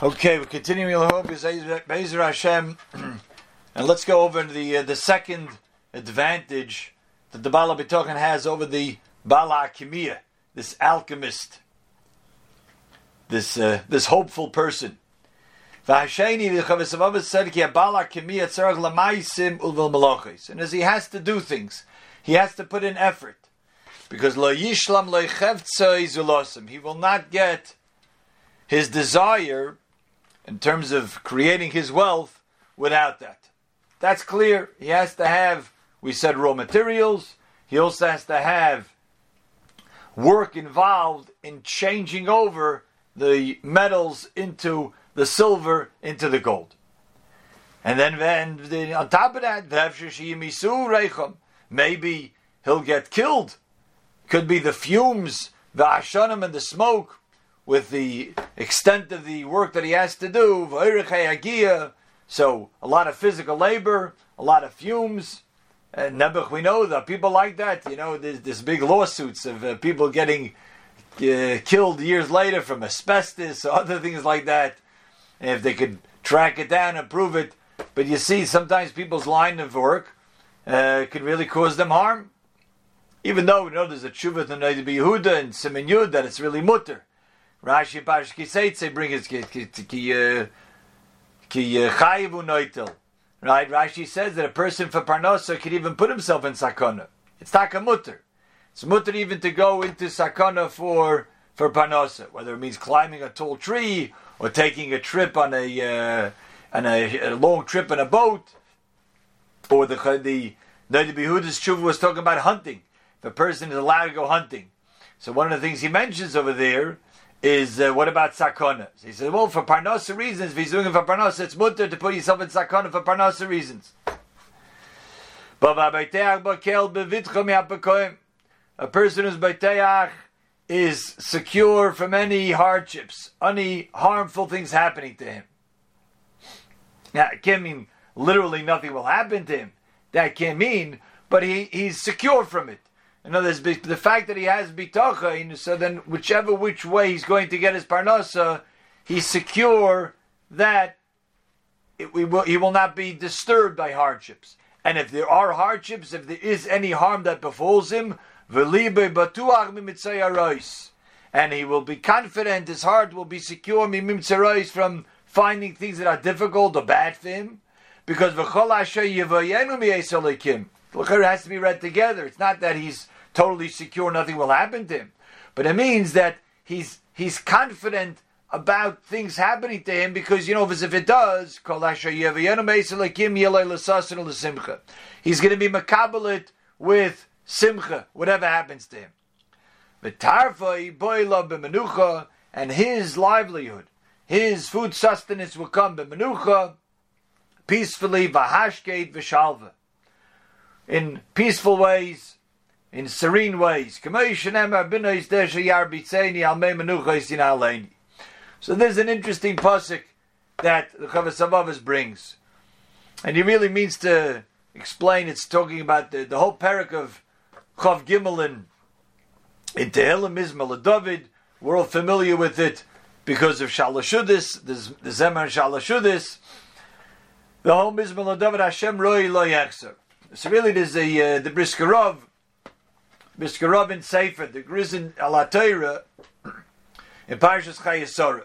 Okay, we're continuing Bezer Hashem, and let's go over the uh, the second advantage that the Bala Bitochen has over the Bala Akimiya, this alchemist, this uh, this hopeful person. And as he has to do things, he has to put in effort, because yishlam he will not get his desire in terms of creating his wealth without that. That's clear. He has to have, we said, raw materials. He also has to have work involved in changing over the metals into the silver, into the gold. And then, then on top of that, maybe he'll get killed. Could be the fumes, the ashanim, and the smoke with the extent of the work that he has to do, so a lot of physical labor, a lot of fumes. And Nebuch, we know that people like that. You know, there's this big lawsuits of uh, people getting uh, killed years later from asbestos or other things like that. And if they could track it down and prove it, but you see, sometimes people's line of work uh, can really cause them harm. Even though we know there's a tshuva in Yehuda and Simen Yud that it's really mutter. Rashi Parish Kiseitze bring his ki uh, uh, chayivu noitel. Right? Rashi says that a person for parnosa could even put himself in sakona. It's takamutter. It's mutter even to go into sakona for for parnosa, whether it means climbing a tall tree or taking a trip on a uh, on a, a, long trip in a boat, or the the the Behuda's tshuva was talking about hunting. The person is allowed to go hunting, so one of the things he mentions over there is uh, what about sakona? He said, well, for parnasa reasons, if he's doing it for parnasa, it's mutter to put yourself in sakona for parnasa reasons. A person who's beiteach is secure from any hardships, any harmful things happening to him. Now, it can't mean literally nothing will happen to him. That can't mean, but he, he's secure from it. In other words, the fact that he has bitacha, so then whichever which way he's going to get his parnasa, he's secure that it, will, he will not be disturbed by hardships. And if there are hardships, if there is any harm that befalls him, and he will be confident, his heart will be secure from finding things that are difficult or bad for him. Because it has to be read together. It's not that he's totally secure, nothing will happen to him. But it means that he's he's confident about things happening to him because you know if it does, he's going to be makabelit with simcha, whatever happens to him. And his livelihood, his food sustenance will come b'menucha, peacefully, v'hashkeit v'shalva, in peaceful ways, in serene ways. So there's an interesting pasuk that the Chavas brings, and he really means to explain. It's talking about the, the whole parak of Chav Gimel in, Tehillim Mizmel David. We're all familiar with it because of Shalashudis, the Zemer Shalashudis. The whole Mizmel David Hashem Roi Lo Yachzer. So really, there's a uh, the Briskerov Mr. Robin Sefer, the Grizin Alatoira, in Parshas Chayesora.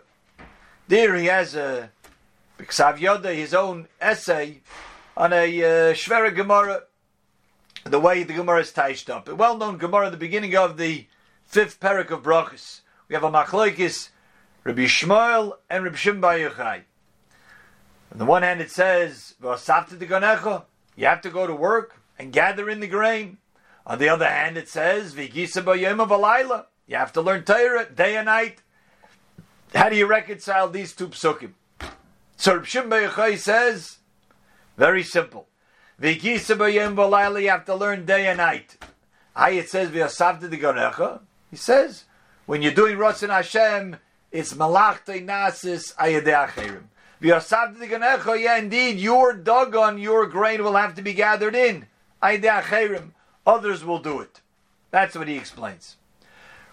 There he has a Biksav Yoda, his own essay on a uh, Shvera Gemara, the way the Gemara is taished up. A well-known Gemara at the beginning of the fifth parak of Brachas. We have a Machlokes, Rabbi Shmuel and Rabbi Shimon Yochai. On the one hand, it says, you have to go to work and gather in the grain. On the other hand, it says, Vigisa. You have to learn Torah day and night. How do you reconcile these two psukim? So Reb Shimon says, very simple. Vigisa you have to learn day and night. How it says, Vyasavta de Gonecha. He says, when you're doing Ratzon Hashem, it's Malachte Nasis Ayadeh. Yeah, indeed, your dogon, your grain will have to be gathered in. Others will do it. That's what he explains.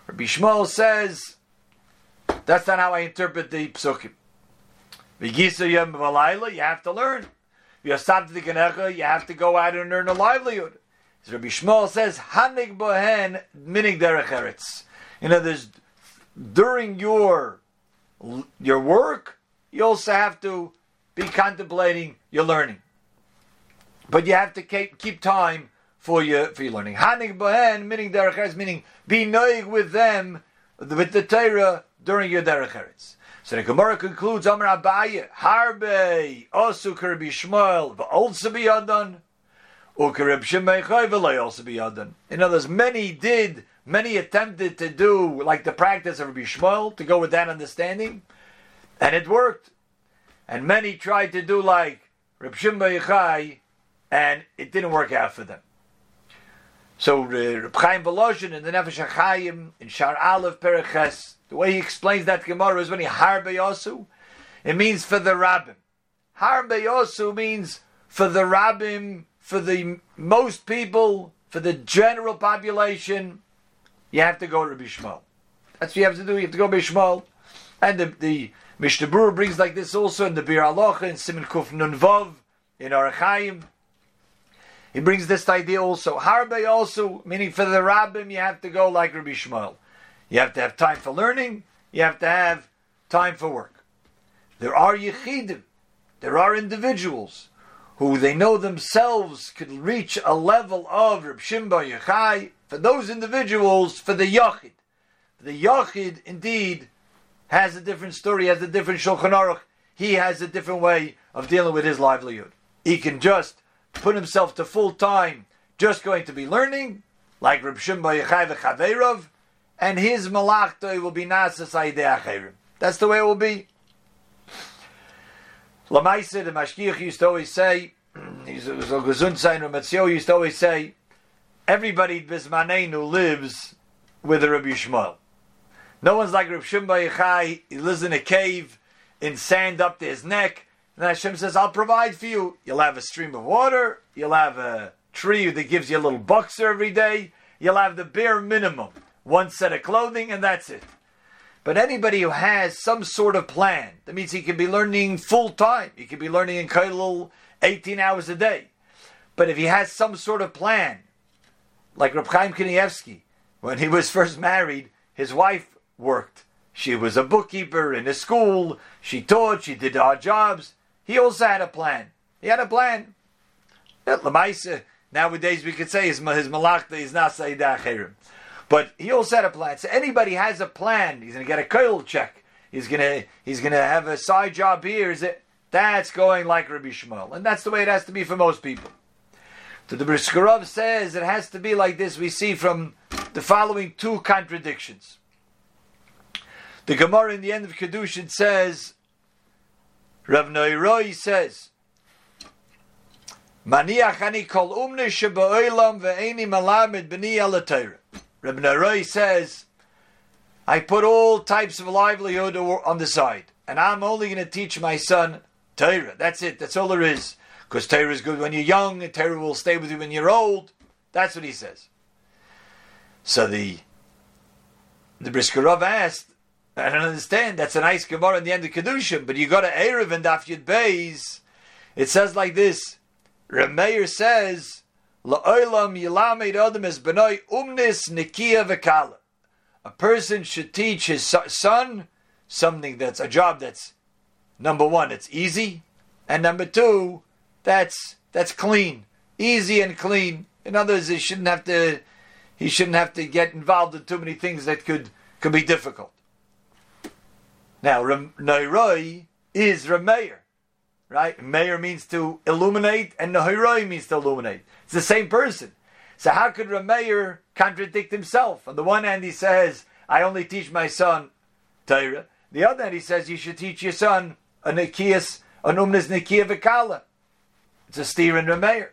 Rabbi Shmuel says, that's not how I interpret the psukim. You have to learn. You have to go out and earn a livelihood. As Rabbi Shmuel says, Hanig Bohen Minig Derech Eretz. In other words, during your your work, you also have to be contemplating your learning. But you have to keep, keep time for your for your learning. Hanig Bohen Minig Derecheretz, meaning be noig with them, with the Torah during your Derech Eretz. So the Gemara concludes, Amar Abaye, Harbe, Osu Kerbi Shmuel, V'olsa B'yadan, Ukerib Shemei Choy, V'loi also B'yadan. In other words, many did, many attempted to do like the practice of Rabbi Shmuel, to go with that understanding, and it worked. And many tried to do like Reb Shimon Chai, and it didn't work out for them. So uh, Reb Chaim Volozhin in the Nefesh HaChaim, in Shar Aleph Pereches, the way he explains that Gemara is when he harbe yosu, it means for the rabbim. Harbe yosu means for the rabbim, for the most people, for the general population. You have to go to Rabbi Shmuel. That's what you have to do. You have to go to Rabbi Shmuel. And the, the Mishnah Berurah brings like this also in the Biur Halacha, in Simon Kuf Nun Vav, in Arachaim. He brings this idea also. Harbe also, meaning for the rabbim, you have to go like Rabbi Shmuel. You have to have time for learning. You have to have time for work. There are yechidim. There are individuals who they know themselves could reach a level of Reb Shimba Yechai. For those individuals, for the Yachid. The Yachid, indeed, has a different story, has a different Shulchan Aruch. He has a different way of dealing with his livelihood. He can just put himself to full time, just going to be learning, like Reb Shimba Yechai v'Chaveirov, and his malachta will be nasas achirim. That's the way it will be. Lamaisa, the Mashgiach used to always say, he's a Gesundsein Ramatzio used to always say, everybody bismaneinu lives with a Rabbi Shmuel. No one's like Rabbi Shimba Yechai, he lives in a cave, in sand up to his neck, and Hashem says, I'll provide for you. You'll have a stream of water, you'll have a tree that gives you a little buxer every day, you'll have the bare minimum one set of clothing, and that's it. But anybody who has some sort of plan, that means he can be learning full time. He can be learning in Kailul 18 hours a day. But if he has some sort of plan, like Reb Chaim Kanievsky, when he was first married, his wife worked. She was a bookkeeper in a school. She taught. She did odd jobs. He also had a plan. He had a plan. Nowadays, we could say his, his malachta is not Sayyidah. But he also had a plan. So anybody has a plan. He's going to get a koil check. He's going to he's going to have a side job here. Is it? That's going like Rabbi Shmuel, and that's the way it has to be for most people. So the Brisker Rov says it has to be like this. We see from the following two contradictions. The Gemara in the end of Kedushin says, Rav Noiroi says, Maniach ani kol umne sheba'olam ve'eni malamed b'ni alateirah. Rabbi Naroi says, I put all types of livelihood on the side, and I'm only going to teach my son Torah. That's it. That's all there is. Because Torah is good when you're young, and Torah will stay with you when you're old. That's what he says. So the the Briskerov asked, I don't understand. That's a nice Gemara in the end of Kedushin, but you go to Erev and Daf Yud Beis. It says like this. Rameir says La'olam yilamed adam es benoi umnis nikia v'kala. A person should teach his son something that's a job that's number one, it's easy, and number two, that's that's clean, easy and clean. In other words, he shouldn't have to he shouldn't have to get involved in too many things that could could be difficult. Now, Neiroi is Rameir, right? Meir means to illuminate, and Neiroi means to illuminate. It's the same person. So how could Rameir contradict himself? On the one hand, he says, I only teach my son Torah. The other hand, he says, you should teach your son a Nikias, an Umnas Nikia Vikala. It's a steer in Rameir.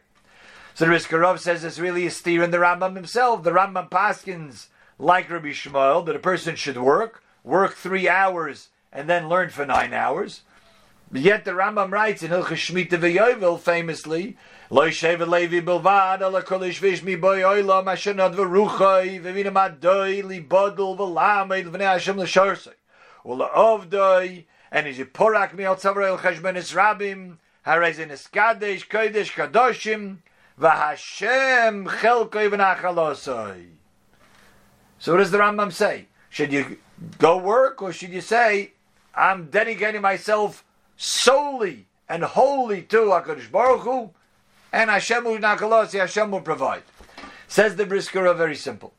So the Rizkarov says it's really a steer in the Rambam himself. The Rambam Paskins, like Rabbi Shmuel, that a person should work, work three hours, and then learn for nine hours. Yet the Rambam writes in Hilchah Shemitah V'Yovel famously, Lo Sheva Levi Bilvad Ala Kol Ishvish Mi Boy Oila Mashanad V'Ruchai V'Vina Madoi Li Bodul V'Lamed V'nei Hashem L'Shorsai Ula Ovdoi and is porak mi al tzavrei cheshbenis rabim, harezin es kadesh, kodesh, kadoshim, v'Hashem chelkoi v'nachalosoi. So what does the Rambam say? Should you go work or should you say, I'm dedicating myself solely and wholly to HaKadosh Baruch Hu, and Hashem will nakalosi, Hashem will provide. Says the Brisker, very simple.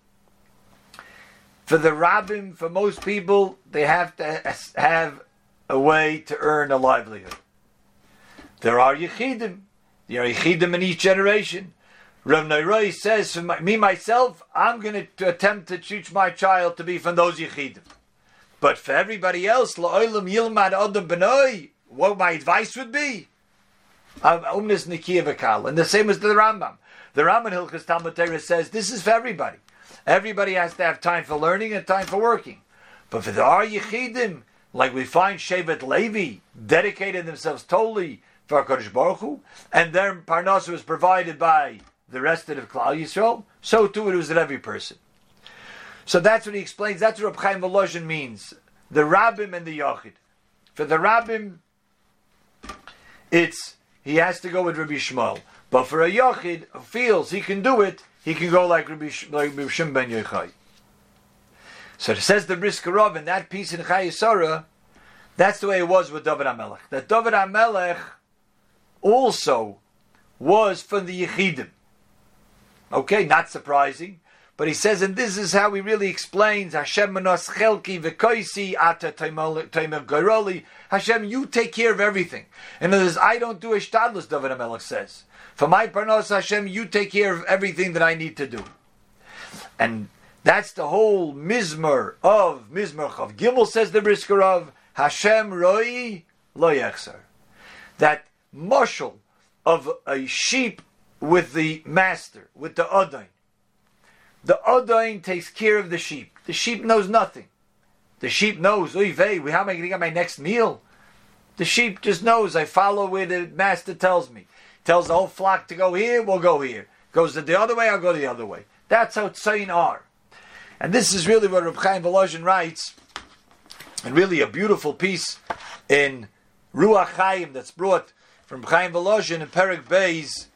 For the rabbim, for most people, they have to have a way to earn a livelihood. There are yichidim. There are yichidim in each generation. Rav Neiroi says, for my, me myself, I'm going to attempt to teach my child to be from those yichidim. But for everybody else, la'olam yilmad adam benoi, what my advice would be, um, umnis nikiya And the same as the Rambam. The Rambam Hilchas Talmud Torah says this is for everybody. Everybody has to have time for learning and time for working. But for the Ar Yechidim, like we find Shevet Levi, dedicated themselves totally for HaKadosh Baruch Hu, and their Parnasa was provided by the rest of Klal Yisrael, so too it was at every person. So that's what he explains. That's what Reb Chaim Volozhin means. The Rabbim and the Yachid. For the Rabbim, it's he has to go with Rabbi Shmuel. But for a Yachid who feels he can do it, he can go like Rabbi, like Rabbi ben Yochai. So it says the Briskerov in that piece in Chayesara, that's the way it was with David HaMelech. That David HaMelech also was from the Yechidim. Okay, not surprising. But he says, and this is how he really explains Hashem manos chelki v'koisi ata taimer goroli. Hashem, you take care of everything. In other words, I don't do a shtadlus, David HaMelech says. For my parnos Hashem, you take care of everything that I need to do. And that's the whole mizmer of mizmer of Gimel says the brisker of Hashem roi lo. That mushal of a sheep with the master, with the odain. The odain takes care of the sheep. The sheep knows nothing. The sheep knows, oy how am I going to get my next meal? The sheep just knows, I follow where the master tells me tells the whole flock to go here, we'll go here. Goes the other way, I'll go the other way. That's how tzayin are. And this is really what Reb Chaim Volozhin writes, and really a beautiful piece in Ruach Chaim that's brought from Chaim Volozhin in Perik Beis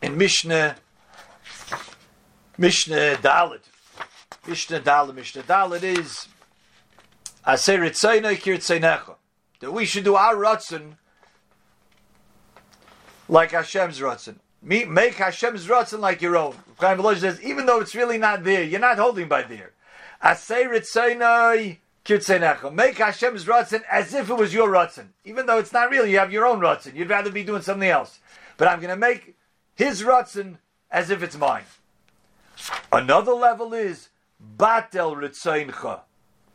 in Mishnah Mishnah Dalit. Mishnah Dalit. Mishnah Dalit is Aser Kir That we should do our Ratzon like Hashem's Ratzon. Make Hashem's Ratzon like your own. Chaim says, even though it's really not there, you're not holding by there. Asay Ritzainai Kirtzenecha. Make Hashem's Ratzon as if it was your Ratzon. Even though it's not real, you have your own Ratzon. You'd rather be doing something else. But I'm going to make his Ratzon as if it's mine. Another level is Batel Ritzaincha.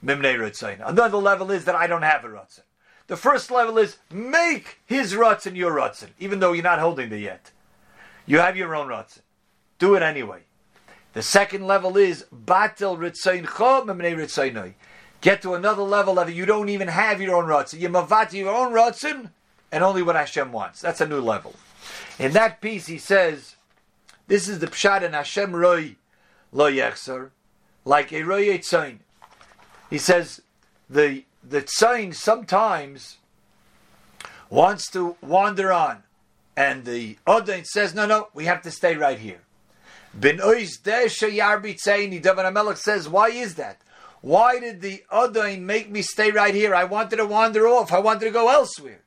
Mimnei Ritzain. Another level is that I don't have a Ratzon. The first level is make his Ratzin your Ratzin, even though you're not holding the yet. You have your own Ratzin. Do it anyway. The second level is Batel Ritzain Ritzainoi. Get to another level of it. You don't even have your own Ratzin. You mavati your own Ratzin and only what Hashem wants. That's a new level. In that piece, he says, this is the Pshat in Hashem Roi Lo Yechser, like a Roi Etzain. He says, the the tzayin sometimes wants to wander on, and the Odain says, no, no, we have to stay right here. Ben David says, why is that? Why did the Odain make me stay right here? I wanted to wander off. I wanted to go elsewhere.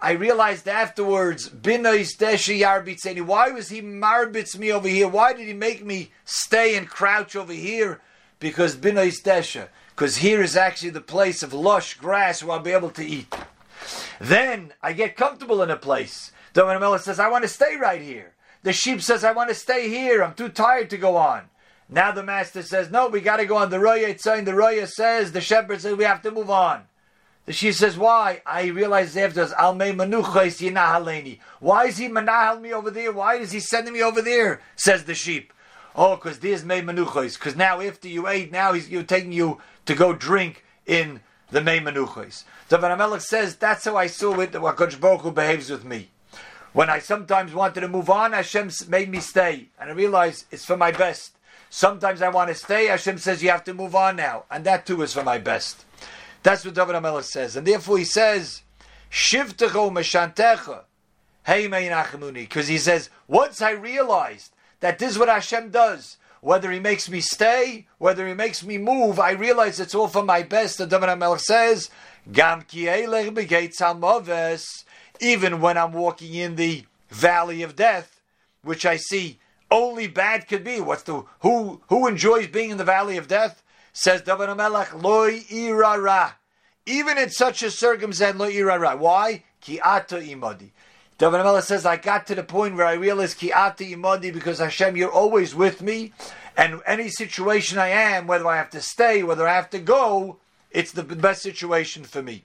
I realized afterwards, why was he marbitz me over here? Why did he make me stay and crouch over here? Because binois desha because here is actually the place of lush grass where I'll be able to eat. Then I get comfortable in a place. Melech says, I want to stay right here. The sheep says, I want to stay here. I'm too tired to go on. Now the master says, No, we got to go on. The Roya saying the Roya says, the shepherd says, we have to move on. Sheep says, Why? I realize afterwards, Almei Manuchais Yinahaleni. Why is he manahal me over there? Why is he sending me over there? Says the sheep. Oh, because there's Mei Manuchais. Because now after you ate, now he's you're taking you to go drink in the Mei Menuchos. David HaMelech says, that's how I saw it, that Kodesh behaves with me. When I sometimes wanted to move on, Hashem made me stay. And I realize it's for my best. Sometimes I want to stay, Hashem says you have to move on now. And that too is for my best. That's what David HaMelech says. And therefore he says, Shivtecho Meshantecha, Hey Because he says, once I realized that this is what Hashem does, whether he makes me stay, whether he makes me move, I realize it's all for my best. The David HaMelech says, Gam even when I'm walking in the valley of death, which I see only bad could be. What's the who who enjoys being in the valley of death? Says David HaMelech, loy irara. Even in such a circumstance, loy irara. Why? Ki ata imodi. David HaMelech says, I got to the point where I realized ki ata imodi because Hashem, you're always with me, and any situation I am, whether I have to stay, whether I have to go, it's the best situation for me.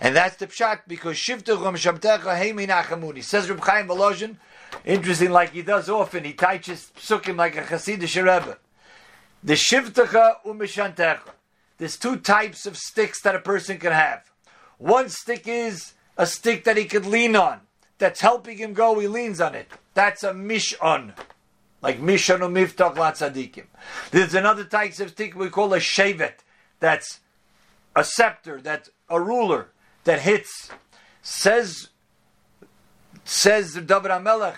And that's the pshat because shivtuchum shamtecha heimi nachamuni. Says Reb Chaim Volozhin, interesting like he does often, he teaches psukim like a Hasidic Rebbe. The shivtecha umishantecha. There's two types of sticks that a person can have. One stick is a stick that he could lean on. That's helping him go, he leans on it. That's a mishon. Like mishon or miftach latzadikim. There's another type of stick we call a shevet. That's a scepter, that's a ruler that hits. Says says the David HaMelech,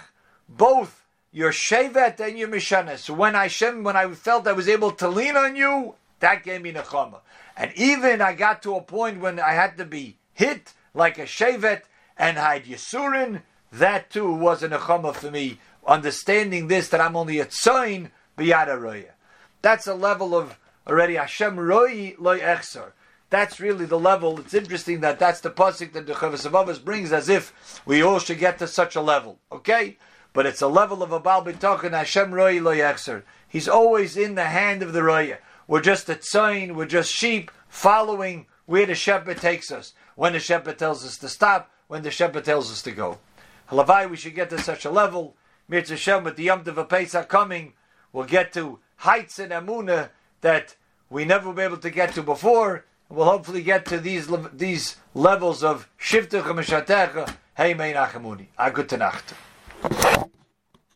both your shevet and your mishana. So when I Shem, when I felt I was able to lean on you, that gave me nechama. And even I got to a point when I had to be hit like a shevet and hide yisurin. That too was a nechama for me. Understanding this that I'm only a tzayin biyad That's a level of already Hashem roi loy echsar. That's really the level. It's interesting that that's the pasuk that the Chavos brings as if we all should get to such a level. Okay? But it's a level of a Baal B'tochen Hashem Roy Lo Yechser. He's always in the hand of the Roya. We're just a tzayin, we're just sheep following where the shepherd takes us. When the shepherd tells us to stop, when the shepherd tells us to go. Halavai, we should get to such a level. Mirza Shem, with the Yom Tov Pesach coming, we'll get to heights in Amunah that we never will be able to get to before we'll hopefully get to these these levels of shiftuch and. Hey, mein achamuni. A good nacht. Thank you.